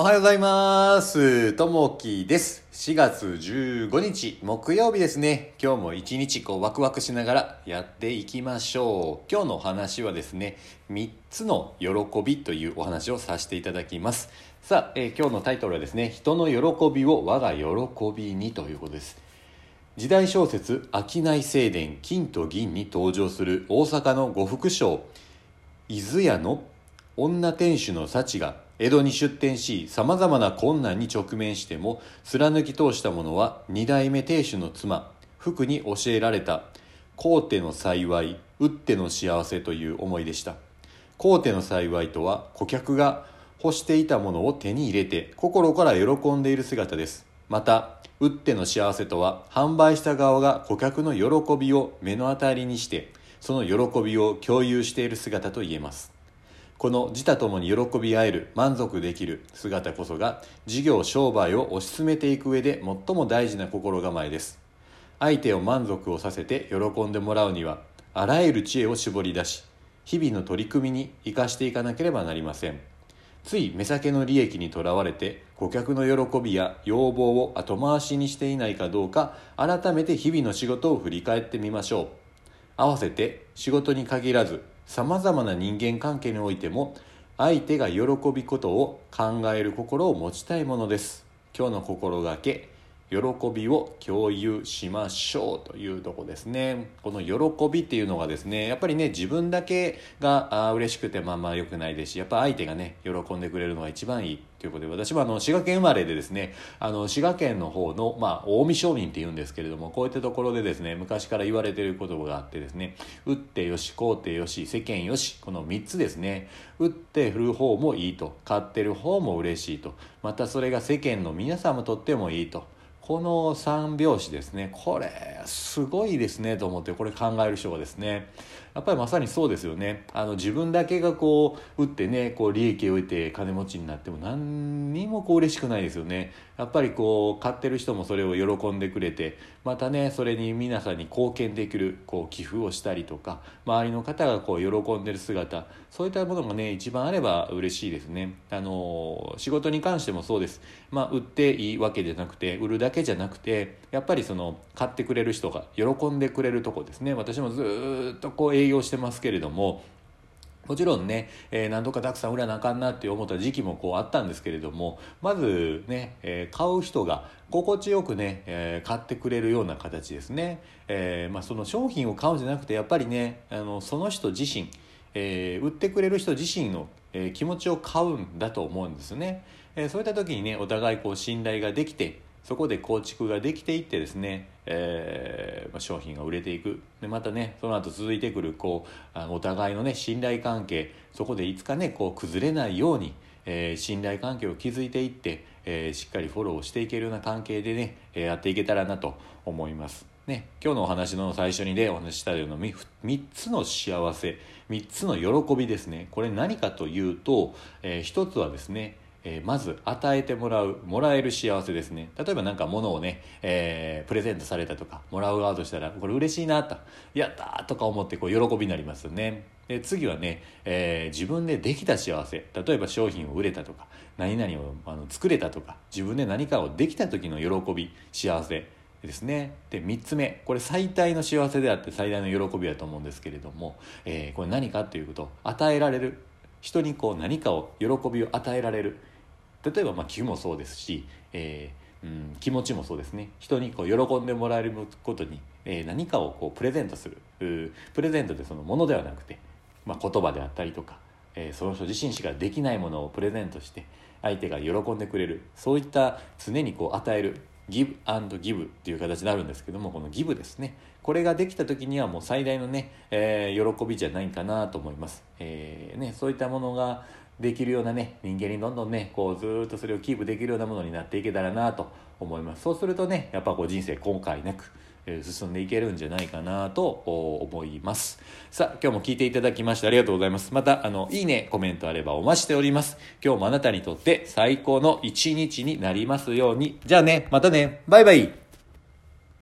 おはようございます。ともきです。4月15日木曜日ですね。今日も一日こうワクワクしながらやっていきましょう。今日のお話はですね、3つの喜びというお話をさせていただきます。さあ、えー今日のタイトルはですね、人の喜びを我が喜びにということです。時代小説「商い正伝金と銀」に登場する大阪の呉服商伊豆屋の女店主の幸が江戸に出店しさまざまな困難に直面しても貫き通したものは二代目亭主の妻福に教えられた「皇手の幸い打っての幸せ」という思いでした。皇手の幸いとは顧客が欲していたものを手に入れて心から喜んでいる姿です。また打っての幸せとは販売した側が顧客の喜びを目の当たりにしてその喜びを共有している姿と言えます。この自他ともに喜び合える満足できる姿こそが事業商売を推し進めていく上で最も大事な心構えです。相手を満足をさせて喜んでもらうにはあらゆる知恵を絞り出し日々の取り組みに生かしていかなければなりません。つい目先の利益にとらわれて顧客の喜びや要望を後回しにしていないかどうか改めて日々の仕事を振り返ってみましょう。合わせて仕事に限らずさまざまな人間関係においても相手が喜びことを考える心を持ちたいものです。今日の心がけ喜びを共有しましょうというとこですね。この喜びっていうのがですねやっぱりね自分だけが嬉しくてまあまあ良くないですしやっぱ相手がね喜んでくれるのが一番いいということで私もあの滋賀県生まれでですねあの滋賀県の方のまあ近江商人って言うんですけれどもこういったところでですね昔から言われている言葉があってですね打ってよし買うてよし世間よしこの3つですね打って振る方もいいと買ってる方も嬉しいとまたそれが世間の皆さんもとってもいいとこの三拍子ですねこれすごいですねと思ってこれ考える人がですねやっぱりまさにそうですよね。あの自分だけがこう打ってねこう利益を得て金持ちになっても何にもこう嬉しくないですよね。やっぱりこう買ってる人もそれを喜んでくれてまたねそれに皆さんに貢献できるこう寄付をしたりとか周りの方がこう喜んでる姿そういったものがね一番あれば嬉しいですね。あの仕事に関してもそうです。まあ売っていいわけじゃなくて売るだけけじゃなくてやっぱりその買ってくれる人が喜んでくれるとこですね。私もずっとこう営業してますけれどももちろんね、えー何度かたくさん売らなあかんなって思った時期もこうあったんですけれどもまずね、えー買う人が心地よくね、えー買ってくれるような形ですね、えーまあ、その商品を買うんじゃなくてやっぱりねあのその人自身、えー売ってくれる人自身の、えー気持ちを買うんだと思うんですね、えーそういった時にねお互いこう信頼ができてそこで構築ができていってですね、えーまあ商品が売れていくでまたねその後続いてくるこうあのお互いのね信頼関係そこでいつかねこう崩れないように、えー信頼関係を築いていって、えーしっかりフォローしていけるような関係でね、えーやっていけたらなと思います。ね、今日のお話の最初にねお話ししたような 3, つの幸せ3つの喜びですねこれ何かというと、え1つはですねえーまず与えてもらうもらえる幸せですね。例えば何か物をね、えープレゼントされたとかもらう側としたらこれ嬉しいなと。やったーとか思ってこう喜びになりますよね。で次はね、えー自分でできた幸せ。例えば商品を売れたとか何々をあの作れたとか自分で何かをできた時の喜び幸せですね。で3つ目これ最大の幸せであって最大の喜びだと思うんですけれども、えーこれ何かということ与えられる。人にこう何かを喜びを与えられる。例えばまあ寄付もそうですし、えーうん、気持ちもそうですね。人にこう喜んでもらえることに、えー何かをこうプレゼントする。プレゼントでそのものではなくて、まあ、言葉であったりとか、えーその人自身しかできないものをプレゼントして相手が喜んでくれる。そういった常にこう与えるギブギブっていう形になるんですけどもこのギブですね。これができた時にはもう最大のね、えー喜びじゃないかなと思います、えーね、そういったものができるようなね人間にどんどんねこうずーっとそれをキープできるようなものになっていけたらなと思います。そうするとねやっぱこう人生後悔なく進んでいけるんじゃないかなと思います。さあ今日も聞いていただきましてありがとうございます。またあのいいねコメントあればお待ちしております。今日もあなたにとって最高の一日になりますように。じゃあねまたね。バイバイ。